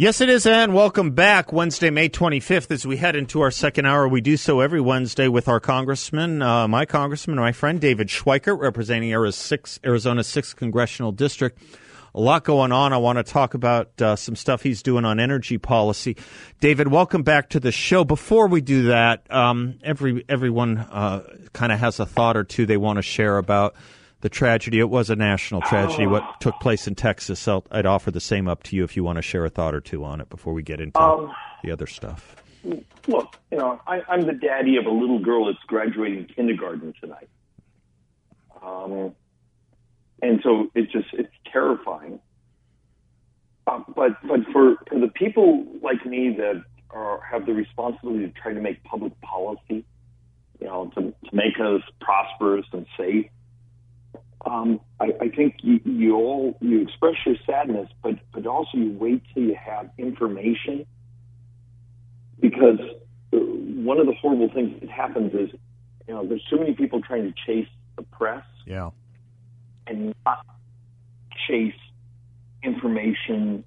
Yes, it is, and welcome back. Wednesday, May 25th, as we head into our second hour. We do so every Wednesday with our congressman, uh, my congressman, my friend David Schweikert, representing Arizona's 6th Congressional District. A lot going on. I want to talk about uh, some stuff he's doing on energy policy. David, welcome back to the show. Before we do that, um, every everyone uh, kind of has a thought or two they want to share about the tragedy. It was a national tragedy. What took place in Texas? I'll, I'd offer the same up to you if you want to share a thought or two on it before we get into um, the other stuff. Look, you know, I, I'm the daddy of a little girl that's graduating kindergarten tonight, um, and so it's just it's terrifying. Uh, but but for for the people like me that are, have the responsibility to try to make public policy, you know, to, to make us prosperous and safe um, I, I think you, you all you express your sadness, but but also you wait till you have information. Because one of the horrible things that happens is you know there's so many people trying to chase the press, yeah, and not chase information,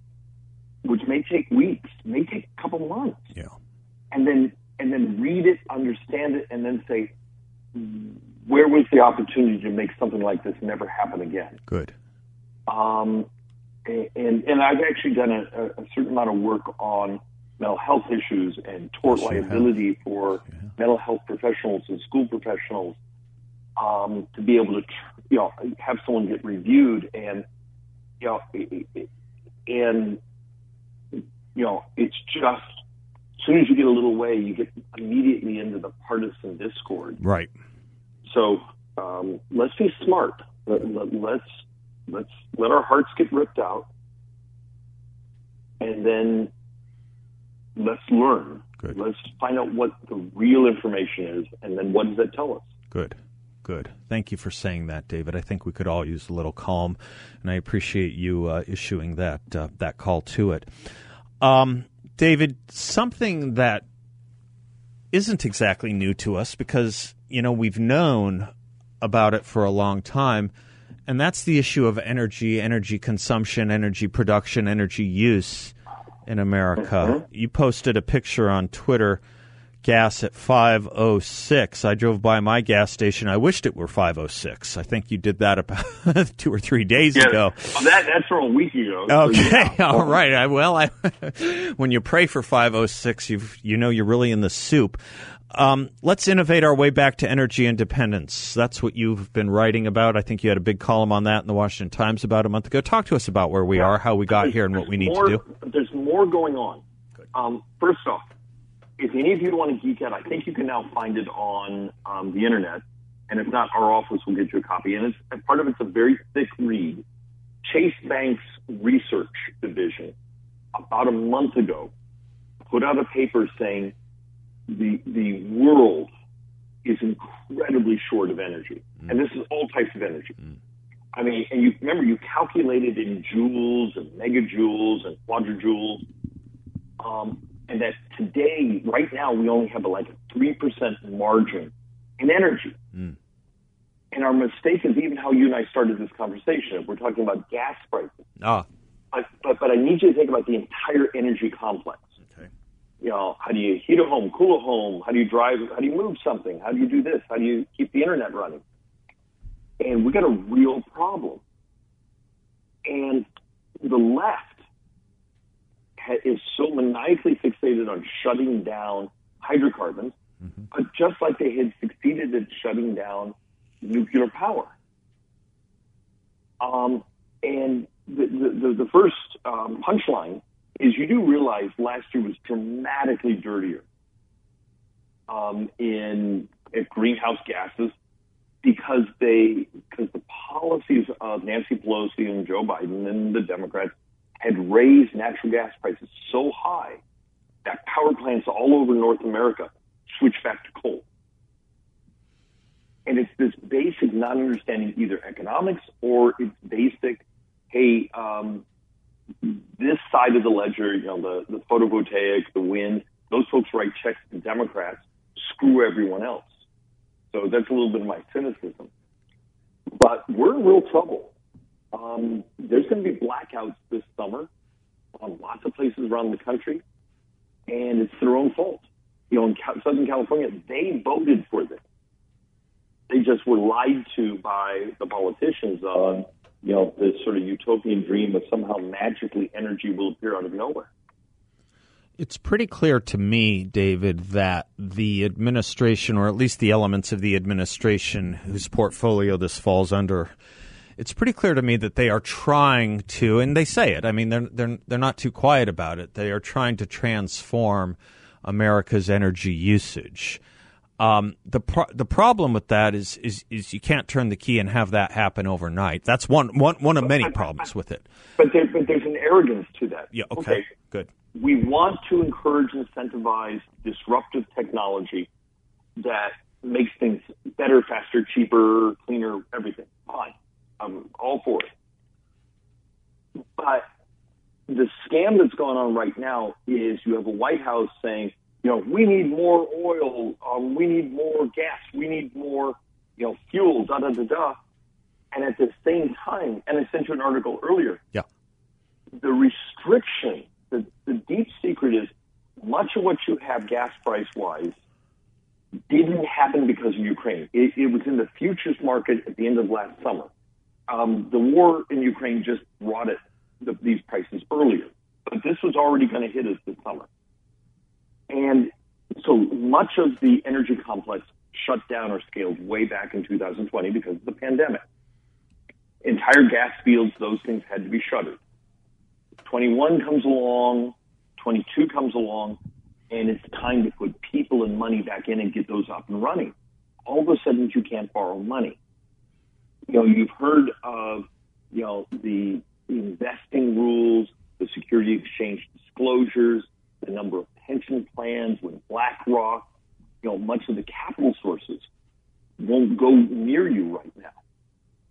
which may take weeks, may take a couple months, yeah, and then and then read it, understand it, and then say where was the opportunity to make something like this never happen again? Good. Um, and and I've actually done a, a, certain amount of work on mental health issues and tort yes, liability for yeah. mental health professionals and school professionals um, to be able to you know have someone get reviewed and you know and you know it's just as soon as you get a little way you get immediately into the partisan discord right so um, let's be smart. Let, let, let's let's let our hearts get ripped out, and then let's learn. Good. Let's find out what the real information is, and then what does that tell us? Good. Good. Thank you for saying that, David. I think we could all use a little calm, and I appreciate you uh, issuing that uh, that call to it. Um, David, something that isn't exactly new to us because you know, we've known about it for a long time, and that's the issue of energy, energy consumption, energy production, energy use in America. Mm-hmm. You posted a picture on Twitter gas at 506. I drove by my gas station. I wished it were 506. I think you did that about 2 or 3 days yeah, ago. That that's from a week ago. Okay. Yeah. All right. I, well, I, when you pray for 506, you you know you're really in the soup. Um, let's innovate our way back to energy independence. That's what you've been writing about. I think you had a big column on that in the Washington Times about a month ago. Talk to us about where we are, how we got here, and what we need more, to do. There's more going on. Um, first off, if any of you want to geek out, I think you can now find it on um, the internet. And if not, our office will get you a copy. And it's part of it's a very thick read. Chase Bank's research division, about a month ago, put out a paper saying the the world is incredibly short of energy, mm. and this is all types of energy. Mm. I mean, and you remember you calculated in joules and megajoules and quadrijoules, um, and that today, right now, we only have a, like a three percent margin in energy. Mm. And our mistake is even how you and I started this conversation. We're talking about gas prices. Ah. But, but, but I need you to think about the entire energy complex you know, how do you heat a home, cool a home? How do you drive? How do you move something? How do you do this? How do you keep the internet running? And we got a real problem. And the left is so maniacally fixated on shutting down hydrocarbons, mm-hmm. but just like they had succeeded at shutting down nuclear power. Um, and the, the, the first um, punchline is you do realize last year was dramatically dirtier um, in, in greenhouse gases because they because the policies of Nancy Pelosi and Joe Biden and the Democrats had raised natural gas prices so high that power plants all over North America switched back to coal. And it's this basic not understanding either economics or it's basic, hey, um, this side of the ledger, you know, the, the photovoltaic, the wind, those folks write checks to Democrats, screw everyone else. So that's a little bit of my cynicism. But we're in real trouble. Um, there's going to be blackouts this summer on lots of places around the country, and it's their own fault. You know, in Southern California, they voted for this. They just were lied to by the politicians on, you know, this sort of utopian dream of somehow magically energy will appear out of nowhere. It's pretty clear to me, David, that the administration, or at least the elements of the administration whose portfolio this falls under, it's pretty clear to me that they are trying to, and they say it. I mean, they're they're they're not too quiet about it. They are trying to transform America's energy usage. Um, the pro- the problem with that is, is is you can't turn the key and have that happen overnight. That's one one one of many problems with it. But, there, but there's an arrogance to that. Yeah. Okay. okay. Good. We want to encourage and incentivize disruptive technology that makes things better, faster, cheaper, cleaner, everything. Fine. I'm all for it. But the scam that's going on right now is you have a White House saying, you know, we need more oil, um, we need more gas, we need more, you know, fuel, da da da da. And at the same time, and I sent you an article earlier. Yeah. The restriction, the, the deep secret is much of what you have gas price wise didn't happen because of Ukraine. It, it was in the futures market at the end of last summer. Um, the war in Ukraine just brought it the, these prices earlier, but this was already going to hit us this summer. And so much of the energy complex shut down or scaled way back in 2020 because of the pandemic. Entire gas fields, those things had to be shuttered. 21 comes along, 22 comes along, and it's time to put people and money back in and get those up and running. All of a sudden, you can't borrow money. You know, you've heard of, you know, the investing rules, the security exchange disclosures, the number of pension plans with BlackRock, you know, much of the capital sources won't go near you right now.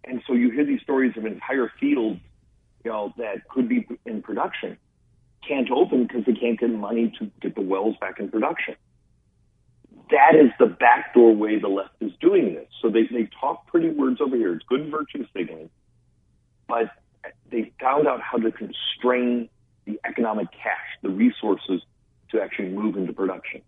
And so you hear these stories of entire fields, you know, that could be in production can't open because they can't get money to get the wells back in production. That is the backdoor way the left is doing this. So they, they talk pretty words over here. It's good virtue signaling, but they found out how to constrain the economic cash, the resources to actually move into production.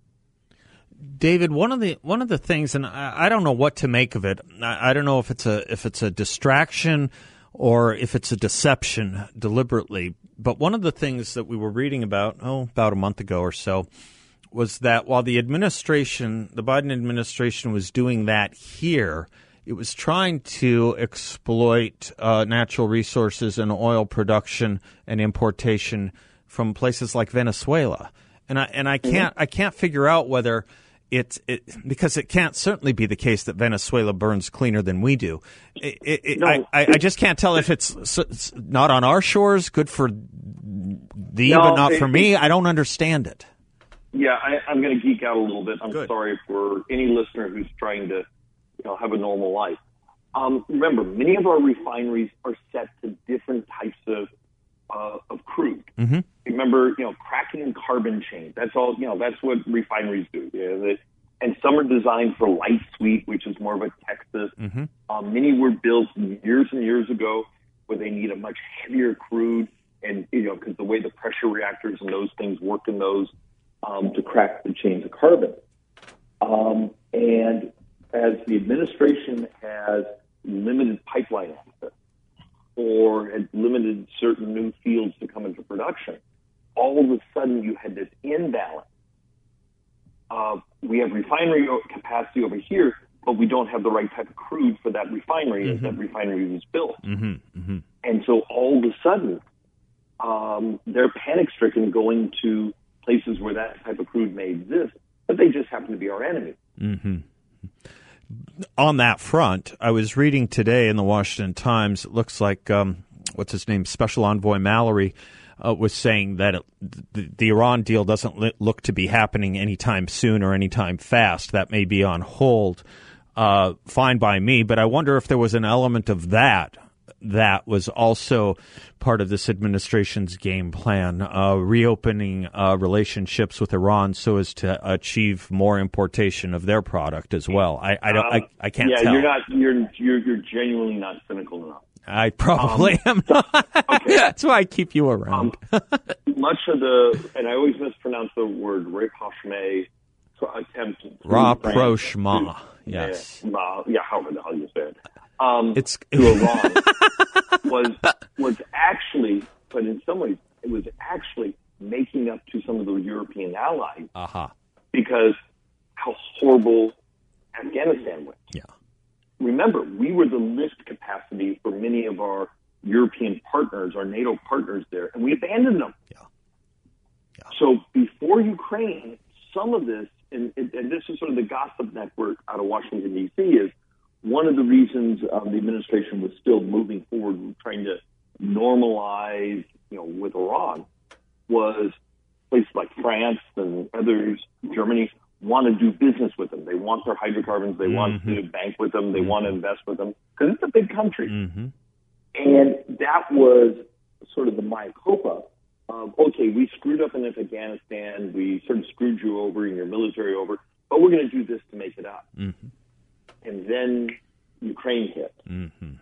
David, one of the one of the things, and I, I don't know what to make of it. I, I, don't know if it's a if it's a distraction or if it's a deception deliberately. But one of the things that we were reading about, oh, about a month ago or so, was that while the administration, the Biden administration, was doing that here, it was trying to exploit uh, natural resources and oil production and importation from places like Venezuela and I and I mm-hmm. can't I can't figure out whether it's it because it can't certainly be the case that Venezuela burns cleaner than we do. It, it, no. I, I, I just can't tell if it's, it's, not on our shores, good for thee, no, but not for me. I don't understand it. Yeah, I, am going to geek out a little bit. I'm good. sorry for any listener who's trying to, you know, have a normal life. Um, remember, many of our refineries are set to different types of uh, of crude. Mm-hmm. Remember, you know, cracking and carbon chain. That's all. You know, that's what refineries do. You know, they, and some are designed for light sweet, which is more of a Texas. Mm-hmm. Um, many were built years and years ago where they need a much heavier crude, and you know, because the way the pressure reactors and those things work in those um, to crack the chains of carbon. Um, and as the administration has limited pipeline access, or had limited certain new fields to come into production, all of a sudden you had this imbalance. Uh, we have refinery capacity over here, but we don't have the right type of crude for that refinery mm-hmm. as that refinery was built. Mm-hmm. Mm-hmm. And so all of a sudden, um, they're panic stricken going to places where that type of crude may exist, but they just happen to be our enemy. On that front, I was reading today in the Washington Times. It looks like um, what's his name, Special Envoy Malley. uh, was saying that it, the, the, Iran deal doesn't li- look to be happening anytime soon or anytime fast. That may be on hold. Uh, fine by me, but I wonder if there was an element of that that was also part of this administration's game plan, uh, reopening uh, relationships with Iran so as to achieve more importation of their product as well. I, I don't, I, um, I can't. Yeah, tell. you're not. You're you're you're genuinely not cynical enough. I probably um, am okay. That's why I keep you around. Um, much of the, and I always mispronounce the word rapprochement attempt. Rapprochement. Yes. Yeah, yeah, however the hell you say it. Um, it's to Iran was was actually, but in some ways, it was actually making up to some of the European allies uh-huh. because how horrible Afghanistan went. Yeah. Remember, we were the lift capacity for many of our European partners, our NATO partners there, and we abandoned them. Yeah. yeah. So before Ukraine, some of this, and, and this is sort of the gossip network out of Washington D.C. is one of the reasons um, the administration was still moving forward, trying to normalize, you know, with Iran, was places like France and others, Germany, want to do business with them. They want their hydrocarbons. They mm-hmm. want to bank with them. They mm-hmm. want to invest with them because it's a big country. Mm-hmm. And that was sort of the Culpa of, okay, we screwed up in Afghanistan. We sort of screwed you over and your military over, but we're going to do this to make it up. And then Ukraine hit. Mm-hmm.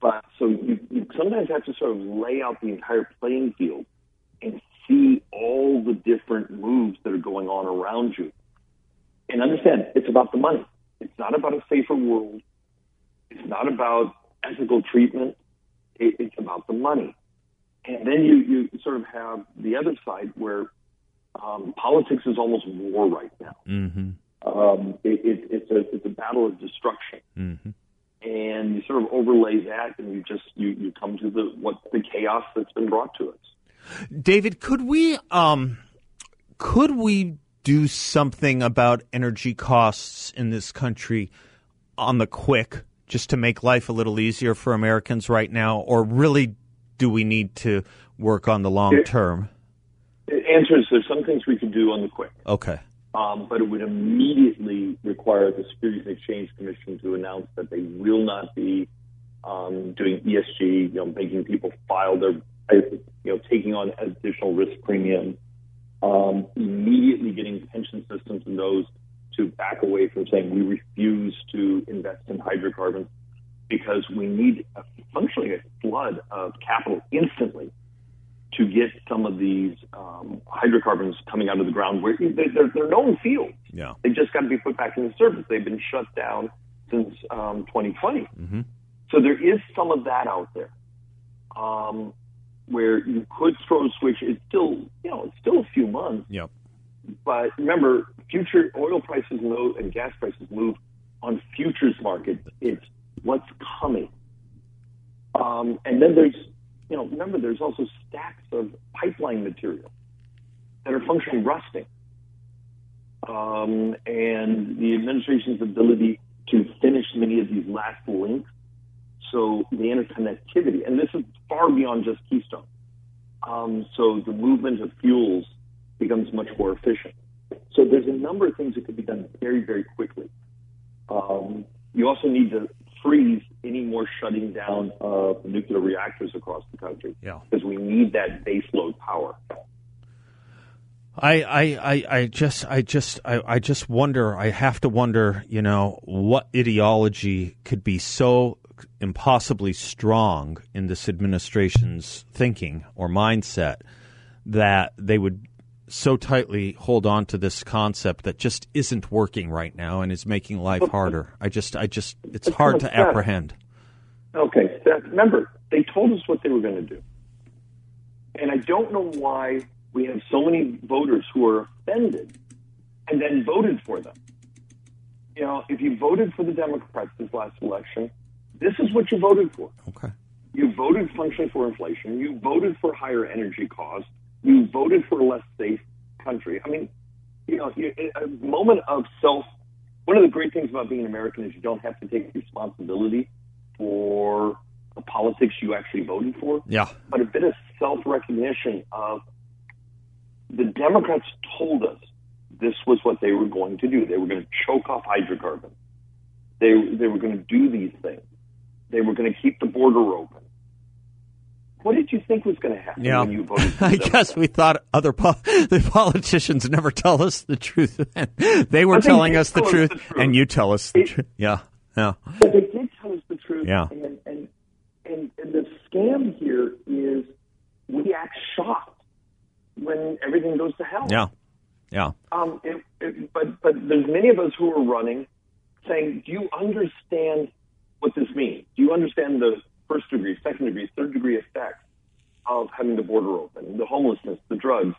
But so you, you sometimes have to sort of lay out the entire playing field and see all the different moves that are going on around you. And understand, it's about the money. It's not about a safer world. It's not about ethical treatment. It, it's about the money. And then you, you sort of have the other side where um, politics is almost war right now. Mm-hmm um, it, it, it's a it's a battle of destruction. Mm-hmm. And you sort of overlay that, and you just you, you come to the what the chaos that's been brought to us. David, could we um, could we do something about energy costs in this country on the quick, just to make life a little easier for Americans right now, or really do we need to work on the long term? The answer is there's some things we can do on the quick. Okay um, but it would immediately require the Securities and Exchange Commission to announce that they will not be um, doing ESG, you know, making people file their, you know, taking on additional risk premium, um, immediately getting pension systems and those to back away from saying we refuse to invest in hydrocarbons because we need a, functionally a flood of capital instantly to get some of these um, hydrocarbons coming out of the ground where they're, they're known fields. Yeah. They just got to be put back in the surface. They've been shut down since um, 2020. Mm-hmm. So there is some of that out there um, where you could throw a switch. It's still, you know, it's still a few months. Yep. But remember, future oil prices move and gas prices move on futures markets. It's what's coming. Um, and then there's you know, remember there's also stacks of pipeline material that are functionally rusting. Um, and the administration's ability to finish many of these last links. So the interconnectivity, and this is far beyond just Keystone. Um, so the movement of fuels becomes much more efficient. So there's a number of things that could be done very, very quickly. Um, you also need to freeze any more shutting down of nuclear reactors across the country. Yeah. Because we need that baseload power. I, I, I, I just I just I, I just wonder I have to wonder, you know, what ideology could be so impossibly strong in this administration's thinking or mindset that they would so tightly hold on to this concept that just isn't working right now and is making life harder. I just, I just, it's hard to apprehend. Okay, remember they told us what they were going to do, and I don't know why we have so many voters who are offended and then voted for them. You know, if you voted for the Democrats this last election, this is what you voted for. Okay. You voted functionally for inflation. You voted for higher energy costs. You voted for a less safe country. I mean, you know, a moment of self. One of the great things about being an American is you don't have to take responsibility for the politics you actually voted for, Yeah. but a bit of self recognition of the Democrats told us this was what they were going to do. They were going to choke off hydrocarbons. They, they were going to do these things. They were going to keep the border open. What did you think was going to happen Yeah. when you voted? For I guess we thought other po- the politicians never tell us the truth. they were they telling us the us truth, the truth. and you tell us the truth. Yeah, yeah, But they did tell us the truth. Yeah. And, and, and, and the scam here is we act shocked when everything goes to hell. yeah, yeah. Um, it, it, but but there's many of us who are running, saying, "Do you understand what this means? Do you understand the first degree, second degree, third degree effects of having the border open, the homelessness, the drugs,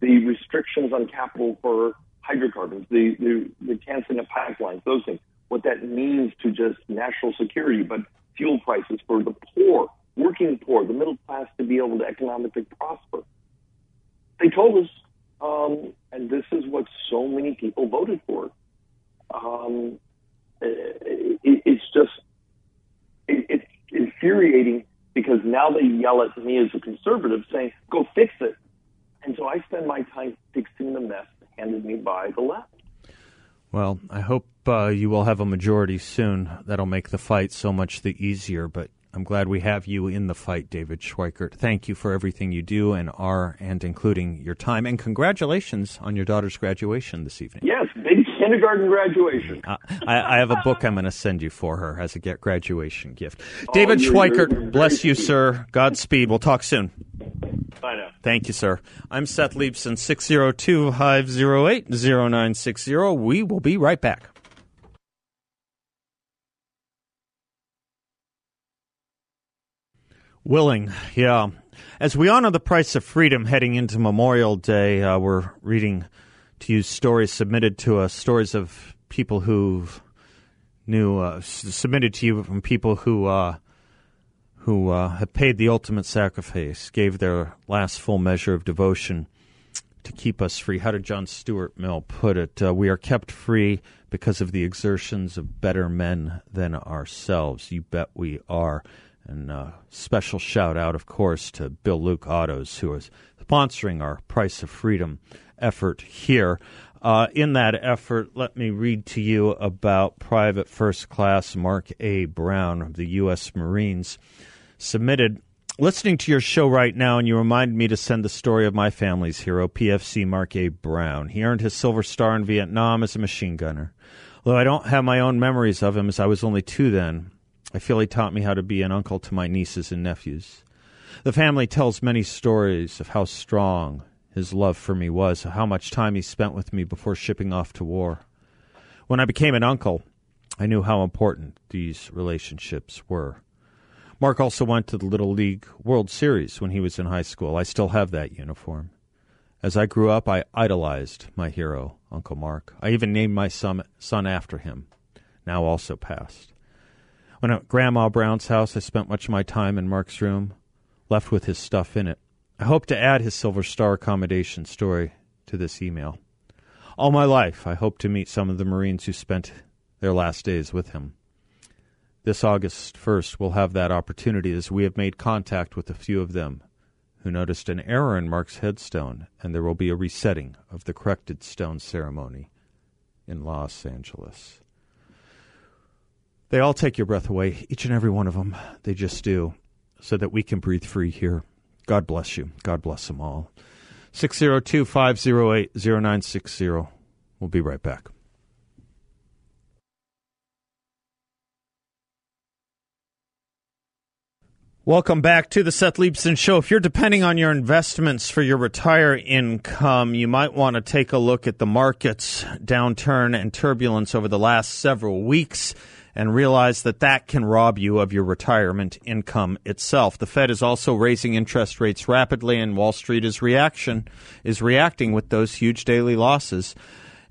the restrictions on capital for hydrocarbons, the the, the canceling of pipelines, those things? What that means to just national security, but fuel prices for the poor, working poor, the middle class to be able to economically prosper." They told us um, and this is what so many people voted for. Um, it, it's just it, it's infuriating because now they yell at me as a conservative, saying, "Go fix it," and so I spend my time fixing the mess handed me by the left. Well, I hope uh, you will have a majority soon. That'll make the fight so much the easier. But I'm glad we have you in the fight, David Schweikert. Thank you for everything you do and are, and including your time. And congratulations on your daughter's graduation this evening. Yes, big kindergarten graduation. Uh, I, I have a book I'm going to send you for her as a get graduation gift. David you're- you're- Schweikert, bless you, sweet. sir. Godspeed. We'll talk soon. Bye now. Thank you, sir. I'm Seth Leibsohn, 602 508 0960. We will be right back. Willing, yeah. As we honor the price of freedom heading into Memorial Day, uh, we're reading to use stories submitted to us, stories of people who knew, uh, submitted to you from people who uh, who uh, have paid the ultimate sacrifice, gave their last full measure of devotion to keep us free. How did John Stuart Mill put it? Uh, we are kept free because of the exertions of better men than ourselves. You bet we are. And uh, special shout out, of course, to Bill Luke Autos, who is sponsoring our Price of Freedom effort here. Uh, in that effort, let me read to you about Private First Class Mark A. Brown of the U.S. Marines submitted listening to your show right now, and you reminded me to send the story of my family's hero, PFC Mark A. Brown. He earned his Silver Star in Vietnam as a machine gunner. Although I don't have my own memories of him, as I was only two then, I feel he taught me how to be an uncle to my nieces and nephews. The family tells many stories of how strong his love for me was, how much time he spent with me before shipping off to war. When I became an uncle, I knew how important these relationships were. Mark also went to the Little League World Series when he was in high school. I still have that uniform. As I grew up, I idolized my hero, Uncle Mark. I even named my son, son after him, now also passed. When at Grandma Brown's house, I spent much of my time in Mark's room, left with his stuff in it. I hope to add his Silver Star accommodation story to this email. All my life, I hope to meet some of the Marines who spent their last days with him. This August 1st, we'll have that opportunity as we have made contact with a few of them who noticed an error in Mark's headstone, and there will be a resetting of the corrected stone ceremony in Los Angeles. They all take your breath away, each and every one of them. They just do, so that we can breathe free here. God bless you. God bless them all. 602 508 0960. We'll be right back. Welcome back to the Seth Leibsohn Show. If you're depending on your investments for your retire income, you might want to take a look at the markets downturn and turbulence over the last several weeks and realize that that can rob you of your retirement income itself. The Fed is also raising interest rates rapidly and Wall Street is reaction is reacting with those huge daily losses.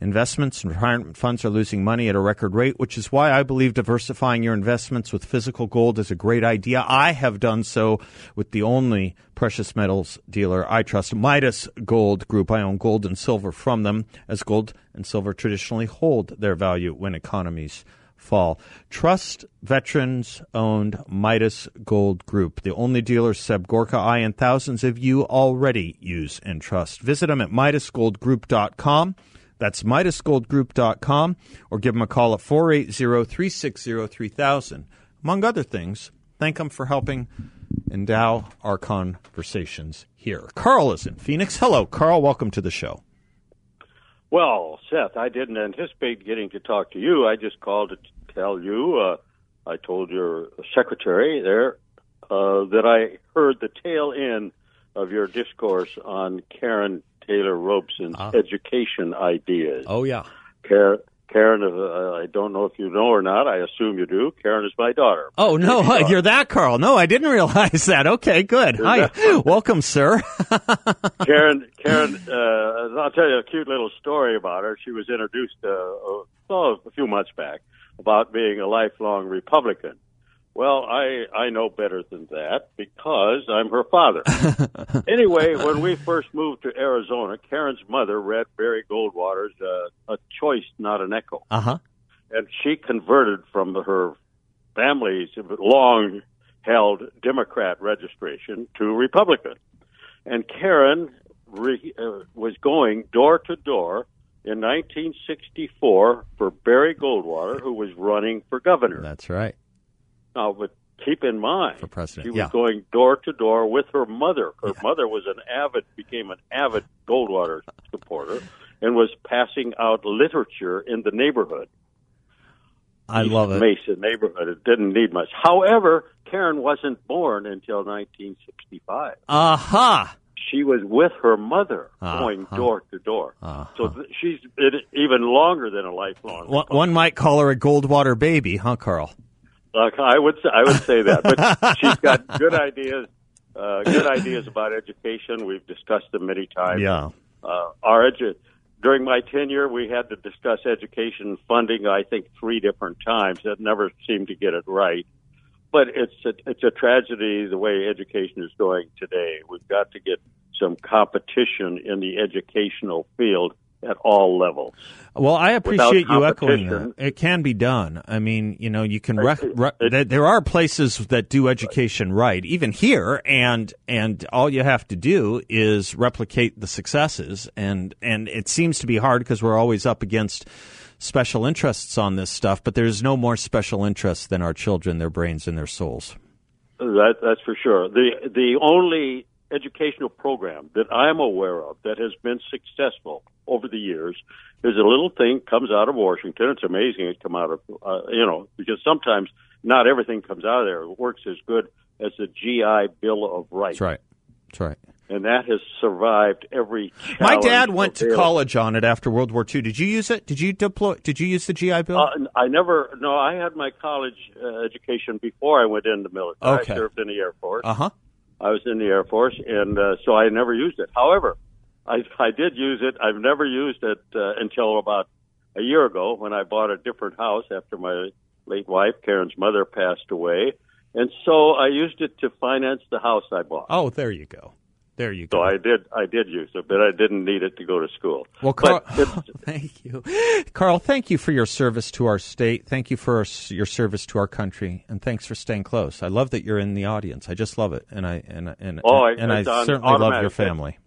Investments and retirement funds are losing money at a record rate, which is why I believe diversifying your investments with physical gold is a great idea. I have done so with the only precious metals dealer I trust, Midas Gold Group. I own gold and silver from them, as gold and silver traditionally hold their value when economies fall. Trust veterans owned Midas Gold Group, the only dealer Seb Gorka, I, and thousands of you already use and trust. Visit them at MidasGoldGroup.com. That's MidasGoldGroup.com or give them a call at 480 360 3000. Among other things, thank them for helping endow our conversations here. Carl is in Phoenix. Hello, Carl. Welcome to the show. Well, Seth, I didn't anticipate getting to talk to you. I just called to tell you. Uh, I told your secretary there uh, that I heard the tail end of your discourse on Karrin Taylor Robson's Ah. education ideas. Oh, yeah. Karrin, Karrin uh, I don't know if you know or not. I assume you do. Karrin is my daughter. Oh, no, daughter. you're that Carl. No, I didn't realize that. Okay, good. Hi. Welcome, sir. Karrin, Karrin, uh, I'll tell you a cute little story about her. She was introduced uh, oh, a few months back about being a lifelong Republican. Well, I I know better than that because I'm her father. anyway, when we first moved to Arizona, Karrin's mother read Barry Goldwater's uh, "A Choice, Not an Echo." Uh huh. and she converted from her family's long held Democrat registration to Republican. And Karrin re, uh, was going door to door in 1964 for Barry Goldwater, who was running for governor. That's right. Now, but keep in mind, For president, she was yeah. going door to door with her mother. Her Yeah. mother was an avid, became an avid Goldwater supporter, and was passing out literature in the neighborhood. I love it. Mesa neighborhood. It didn't need much. However, Karrin wasn't born until 1965. Aha. She was with her mother Uh-huh. going door to door. Uh-huh. So th- she's been even longer than a lifelong. One, one might call her a Goldwater baby, huh, Carl? Like, I would say, I would say that, but she's got good ideas. Uh, good ideas about education. We've discussed them many times. Yeah. uh, our edu- during my tenure, we had to discuss education funding. I think three different times. That never seemed to get it right. But it's a, it's a tragedy the way education is going today. We've got to get some competition in the educational field at all levels. Well, I appreciate you echoing that. It can be done. I mean, you know, you can. Rec- re- it- there- there are places that do education right, even here, and and all you have to do is replicate the successes. And and it seems to be hard because we're always up against special interests on this stuff. But there's no more special interest than our children, their brains, and their souls. That, that's for sure. The the only educational program that I'm aware of that has been successful over the years is a little thing comes out of Washington. It's amazing it come out of uh, you know because sometimes not everything comes out of there. It works as good as the GI Bill of Rights, That's right. That's right. and that has survived every. My dad went to college on it after World War II. Did you use it? Did you deploy? Did you use the GI Bill? Uh, I never. No, I had my college uh, education before I went into the military. Okay. I served in the Air Force. Uh huh. I was in the Air Force, and uh, so I never used it. However, I, I did use it. I've never used it uh, until about a year ago when I bought a different house after my late wife, Karrin's mother, passed away. And so I used it to finance the house I bought. Oh, there you go. There you go. So I did, I did use it, but I didn't need it to go to school. Well, Carl, thank you, Carl. Thank you for your service to our state. Thank you for our, your service to our country, and thanks for staying close. I love that you're in the audience. I just love it, and I and and Oh, I- and I certainly love your family.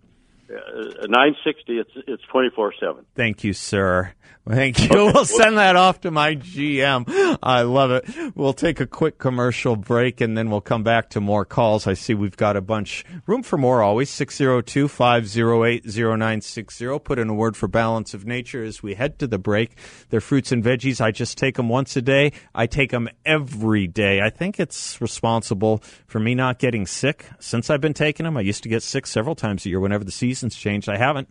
Uh, 960, it's, it's 24 7. Thank you, sir. Thank you. We'll send that off to my GM. I love it. We'll take a quick commercial break and then we'll come back to more calls. I see we've got a bunch. Room for more always. 602 508 0960. Put in a word for balance of nature as we head to the break. They're fruits and veggies. I just take them once a day. I take them every day. I think it's responsible for me not getting sick since I've been taking them. I used to get sick several times a year whenever the seasons changed. I haven't.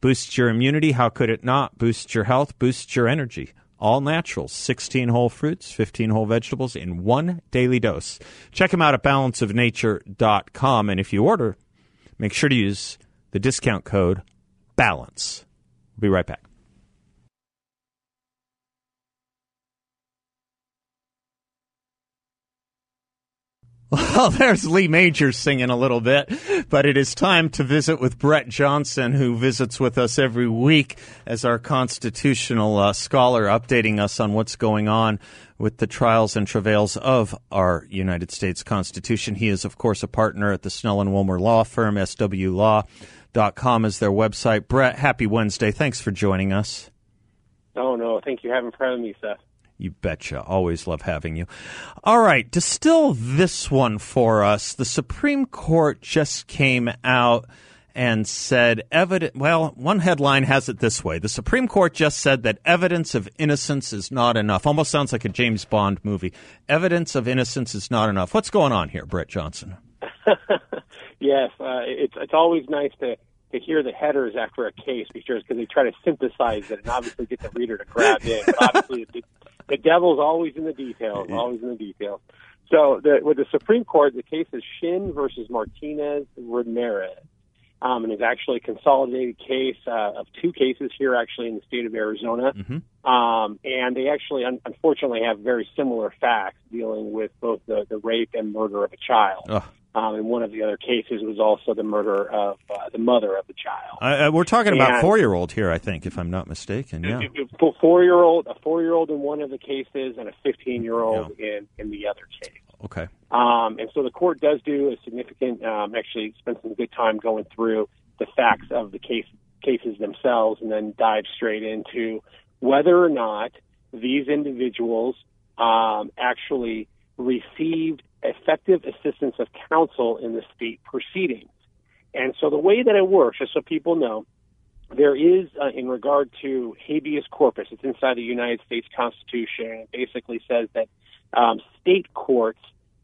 Boosts your immunity. How could it not? Boosts your health, boosts your energy. All naturals, 16 whole fruits, 15 whole vegetables in one daily dose. Check them out at balanceofnature.com. And if you order, make sure to use the discount code BALANCE. We'll be right back. Well, there's Lee Major singing a little bit, but it is time to visit with Brett Johnson, who visits with us every week as our constitutional uh, scholar, updating us on what's going on with the trials and travails of our United States Constitution. He is, of course, a partner at the Snell and Wilmer Law Firm. SWLaw.com is their website. Brett, happy Wednesday. Thanks for joining us. Oh, no. Thank you for having me, Seth. You betcha. Always love having you. All right, distill this one for us. The Supreme Court just came out and said evident well one headline has it this way the supreme court just said that evidence of innocence is not enough almost sounds like a james bond movie evidence of innocence is not enough what's going on here brett johnson yes uh, it's it's always nice to to hear the headers after a case because they try to synthesize it and obviously get the reader to grab in. But obviously, the, the devil's always in the details, always in the details. So the, with the Supreme Court, the case is Shinn versus Martinez Ramirez. Um, and it's actually a consolidated case uh, of two cases here, actually in the state of Arizona. Mm-hmm. Um, and they actually, un- unfortunately, have very similar facts dealing with both the, the rape and murder of a child. Ugh. Um, and one of the other cases was also the murder of uh, the mother of the child. Uh, we're talking about four year old here, I think, if I'm not mistaken. Yeah, four year old, a four year old in one of the cases, and a fifteen year old in in the other case. Okay. Um, and so the court does do a significant, um, actually, spend some good time going through the facts of the case cases themselves, and then dive straight into whether or not these individuals um, actually received effective assistance of counsel in the state proceedings. And so the way that it works, just so people know, there is, uh, in regard to habeas corpus, it's inside the United States Constitution. It basically says that um, state courts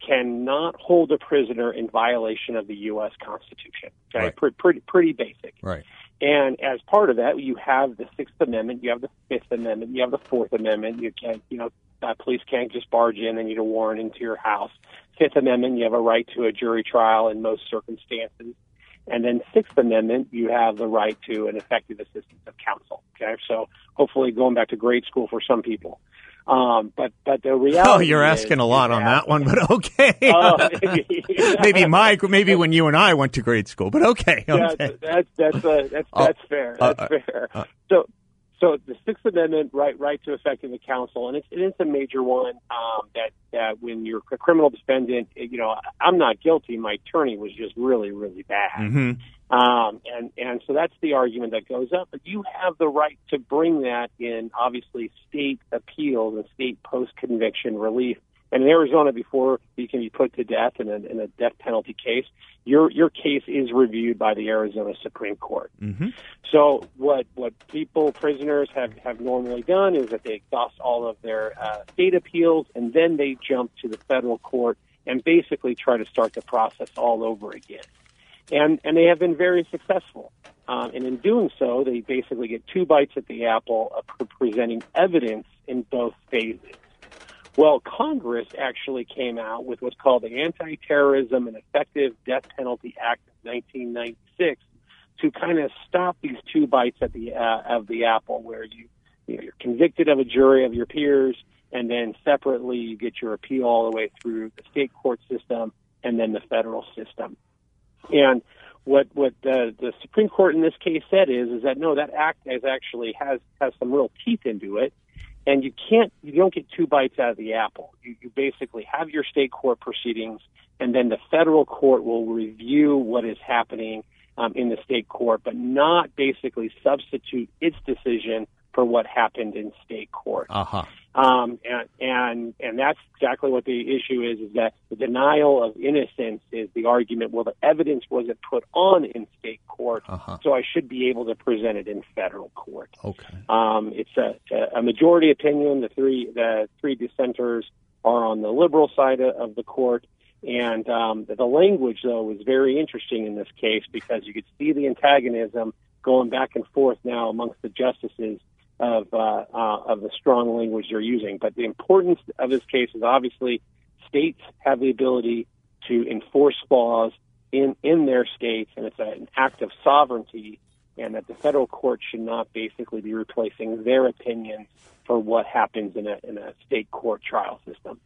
cannot hold a prisoner in violation of the U.S. Constitution. Okay, right. pretty, pretty pretty basic. Right. And as part of that, you have the Sixth Amendment, you have the Fifth Amendment, you have the Fourth Amendment. You can't, you know, uh, police can't just barge in and need a warrant into your house. Fifth Amendment, you have a right to a jury trial in most circumstances. And then Sixth Amendment, you have the right to an effective assistance of counsel. Okay, so hopefully going back to grade school for some people. Um, but but the reality. Oh, you're asking a lot on that one, but okay. Uh, maybe Mike, maybe when you and I went to grade school, but okay. okay. Yeah, that's that's uh, that's oh, that's fair. Uh, that's uh, fair. Uh, so so the Sixth Amendment, right, right to effective counsel, and it's, it is a major one um, that that when you're a criminal defendant, you know, I'm not guilty. My attorney was just really, really bad, mm-hmm. Um, and and so that's the argument that goes up. But you have the right to bring that in, obviously, state appeals and state post conviction relief and in Arizona, before you can be put to death in a, in a death penalty case, your your case is reviewed by the Arizona Supreme Court. Mm-hmm. So what what people prisoners have have normally done is that they exhaust all of their uh, state appeals and then they jump to the federal court and basically try to start the process all over again. And and they have been very successful. Um, and in doing so, they basically get two bites at the apple of presenting evidence in both phases. Well, Congress actually came out with what's called the Anti-Terrorism and Effective Death Penalty Act of 1996 to kind of stop these two bites at the uh, of the apple, where you, you know, you're convicted of a jury of your peers, and then separately you get your appeal all the way through the state court system and then the federal system. And what what the, the Supreme Court in this case said is is that no, that act has actually has has some real teeth into it, and you can't you don't get two bites out of the apple. You, you basically have your state court proceedings, and then the federal court will review what is happening um, in the state court, but not basically substitute its decision for what happened in state court. Uh-huh. Um, and, and, and that's exactly what the issue is, is that the denial of innocence is the argument, well, the evidence wasn't put on in state court, uh-huh. so I should be able to present it in federal court. Okay. Um, it's a, a majority opinion. The three, the three dissenters are on the liberal side of the court. And um, the language, though, was very interesting in this case because you could see the antagonism going back and forth now amongst the justices of uh, uh, of the strong language they're using. But the importance of this case is obviously states have the ability to enforce laws in in their states, and it's an act of sovereignty, and that the federal court should not basically be replacing their opinions for what happens in a in a state court trial system.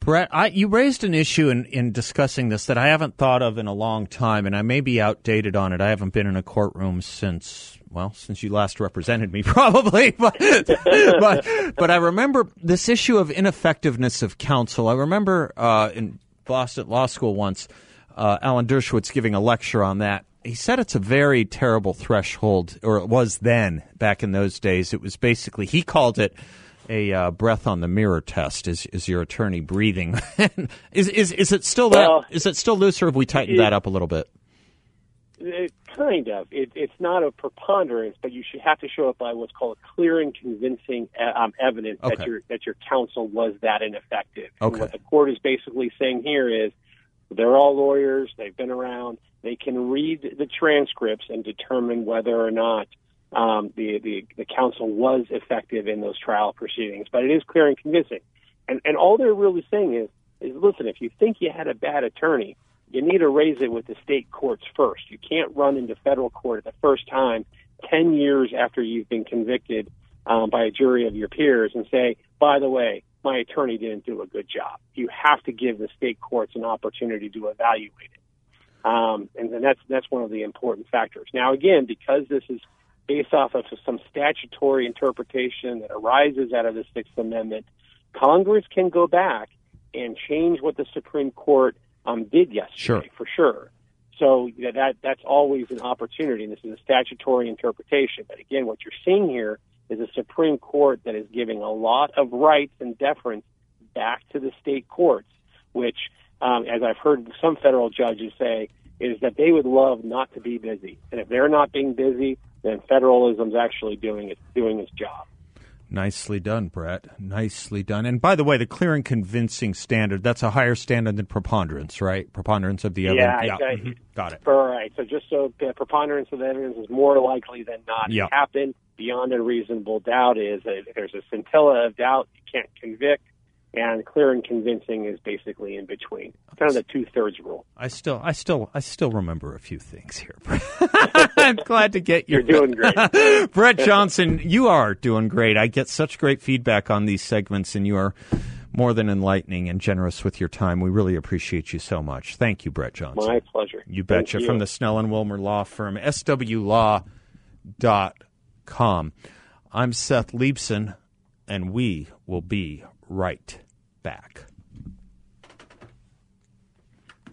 Brett, I, you raised an issue in, in discussing this that I haven't thought of in a long time, and I may be outdated on it. I haven't been in a courtroom since well, since you last represented me, probably. But, but, but I remember this issue of ineffectiveness of counsel. I remember uh, in Boston Law School once, uh, Alan Dershowitz giving a lecture on that. He said it's a very terrible threshold, or it was then, back in those days. It was basically, he called it a uh, breath on the mirror test. Is is your attorney breathing? is, is is it still that? Well, is it still loose, or have we tightened it, that up a little bit? It, kind of. It, it's not a preponderance, but you should have to show it by what's called clear and convincing um, evidence okay. that your that your counsel was that ineffective. Okay. And what the court is basically saying here is they're all lawyers. They've been around. They can read the transcripts and determine whether or not um, the, the the counsel was effective in those trial proceedings. But it is clear and convincing. And and all they're really saying is is listen, if you think you had a bad attorney, you need to raise it with the state courts first. You can't run into federal court the first time, 10 years after you've been convicted um, by a jury of your peers, and say, by the way, my attorney didn't do a good job. You have to give the state courts an opportunity to evaluate it. Um, and, and that's that's one of the important factors. Now, again, because this is based off of some statutory interpretation that arises out of the Sixth Amendment, Congress can go back and change what the Supreme Court um, did yesterday sure. for sure. So that that's always an opportunity. And this is a statutory interpretation. But again, what you're seeing here is a Supreme Court that is giving a lot of rights and deference back to the state courts, which, um, as I've heard some federal judges say, is that they would love not to be busy. And if they're not being busy, then federalism's actually doing it doing its job. Nicely done, Brett. Nicely done. And by the way, the clear and convincing standard, that's a higher standard than preponderance, right? Preponderance of the evidence. Yeah, yeah. Mm-hmm. got it. All right. So just so the preponderance of the evidence is more likely than not yeah. to happen beyond a reasonable doubt is that if there's a scintilla of doubt, you can't convict and clear and convincing is basically in between. Kind of the two thirds rule. I still, I still, I still remember a few things here. I'm glad to get your. You're doing great, Brett Johnson. You are doing great. I get such great feedback on these segments, and you are more than enlightening and generous with your time. We really appreciate you so much. Thank you, Brett Johnson. My pleasure. You betcha. From the Snell and Wilmer Law Firm, swlaw.com. I'm Seth Leibsohn, and we will be right back.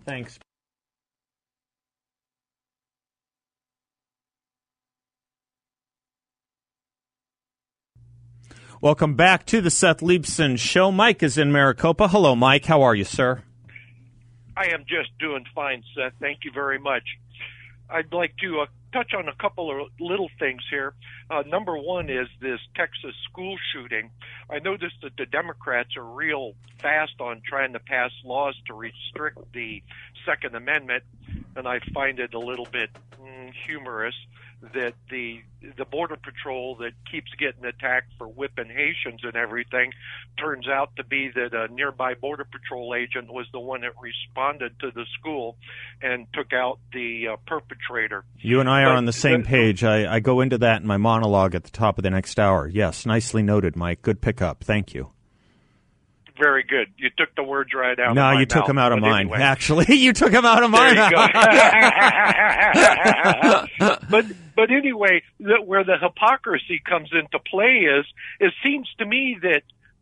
Thanks. Welcome back to the Seth Leibsohn Show. Mike is in Maricopa. Hello, Mike. How are you, sir? I am just doing fine, Seth. Thank you very much. I'd like to uh, touch on a couple of little things here. Uh, number one is this Texas school shooting. I noticed that the Democrats are real fast on trying to pass laws to restrict the Second Amendment, and I find it a little bit mm, humorous that the the border patrol that keeps getting attacked for whipping Haitians and everything turns out to be that a nearby border patrol agent was the one that responded to the school and took out the uh, perpetrator. You and I are but on the same page. I, I go into that in my monologue at the top of the next hour. Yes, nicely noted, Mike. Good pickup. Thank you very good. You took the words right out. No, you took mouth, them out of mine. Anyway. Actually, you took them out of mine. but but anyway, the, where the hypocrisy comes into play is it seems to me that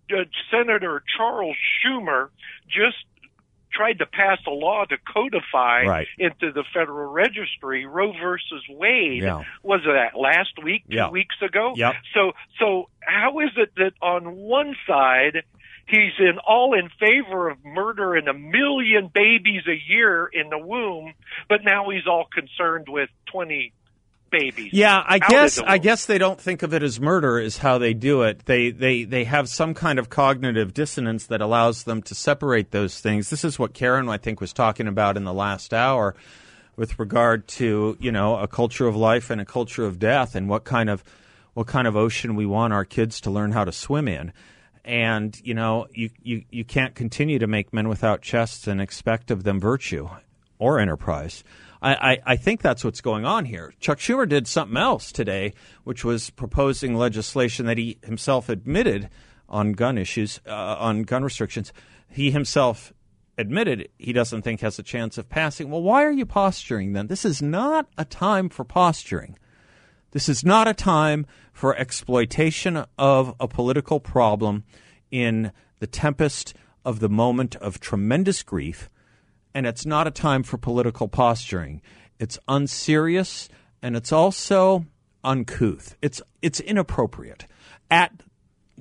uh, Senator Charles Schumer just tried to pass a law to codify right. into the federal registry Roe versus Wade. Yeah. Was that last week, two yeah. weeks ago? Yep. So so how is it that on one side he's in all in favor of murdering a million babies a year in the womb, but now he's all concerned with twenty babies. Yeah, I guess I guess they don't think of it as murder is how they do it. They they they have some kind of cognitive dissonance that allows them to separate those things. This is what Karrin I think was talking about in the last hour with regard to, you know, a culture of life and a culture of death and what kind of what kind of ocean we want our kids to learn how to swim in and you know you, you, you can't continue to make men without chests and expect of them virtue or enterprise. I, I, I, think that's what's going on here. Chuck Schumer did something else today, which was proposing legislation that he himself admitted on gun issues, uh, on gun restrictions, he himself admitted he doesn't think has a chance of passing. Well, why are you posturing then? This is not a time for posturing. This is not a time for exploitation of a political problem in the tempest of the moment of tremendous grief, and it's not a time for political posturing. It's unserious and it's also uncouth. It's it's inappropriate. At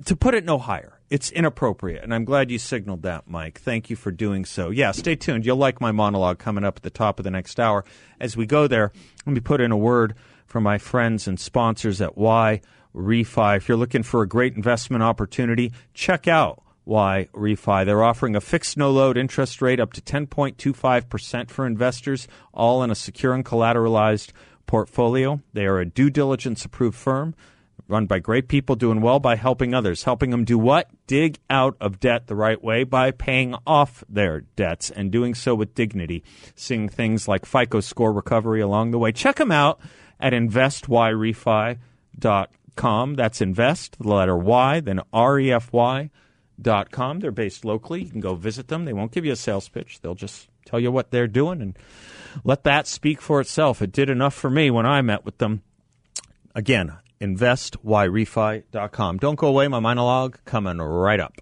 to put it no higher, it's inappropriate. And I'm glad you signaled that, Mike. Thank you for doing so. Yeah, stay tuned. You'll like my monologue coming up at the top of the next hour. As we go there, let me put in a word for my friends and sponsors at Y Refy. If you're looking for a great investment opportunity, check out Y Refy. They're offering a fixed no load interest rate up to 10.25% for investors, all in a secure and collateralized portfolio. They are a due diligence approved firm run by great people doing well by helping others. Helping them do what? Dig out of debt the right way by paying off their debts and doing so with dignity. Seeing things like FICO score recovery along the way. Check them out at investyrefy.com. That's invest, the letter Y, then R E F Y dot com. They're based locally. You can go visit them. They won't give you a sales pitch. They'll just tell you what they're doing and let that speak for itself. It did enough for me when I met with them. Again, investyrefy.com. Don't go away. My monologue coming right up.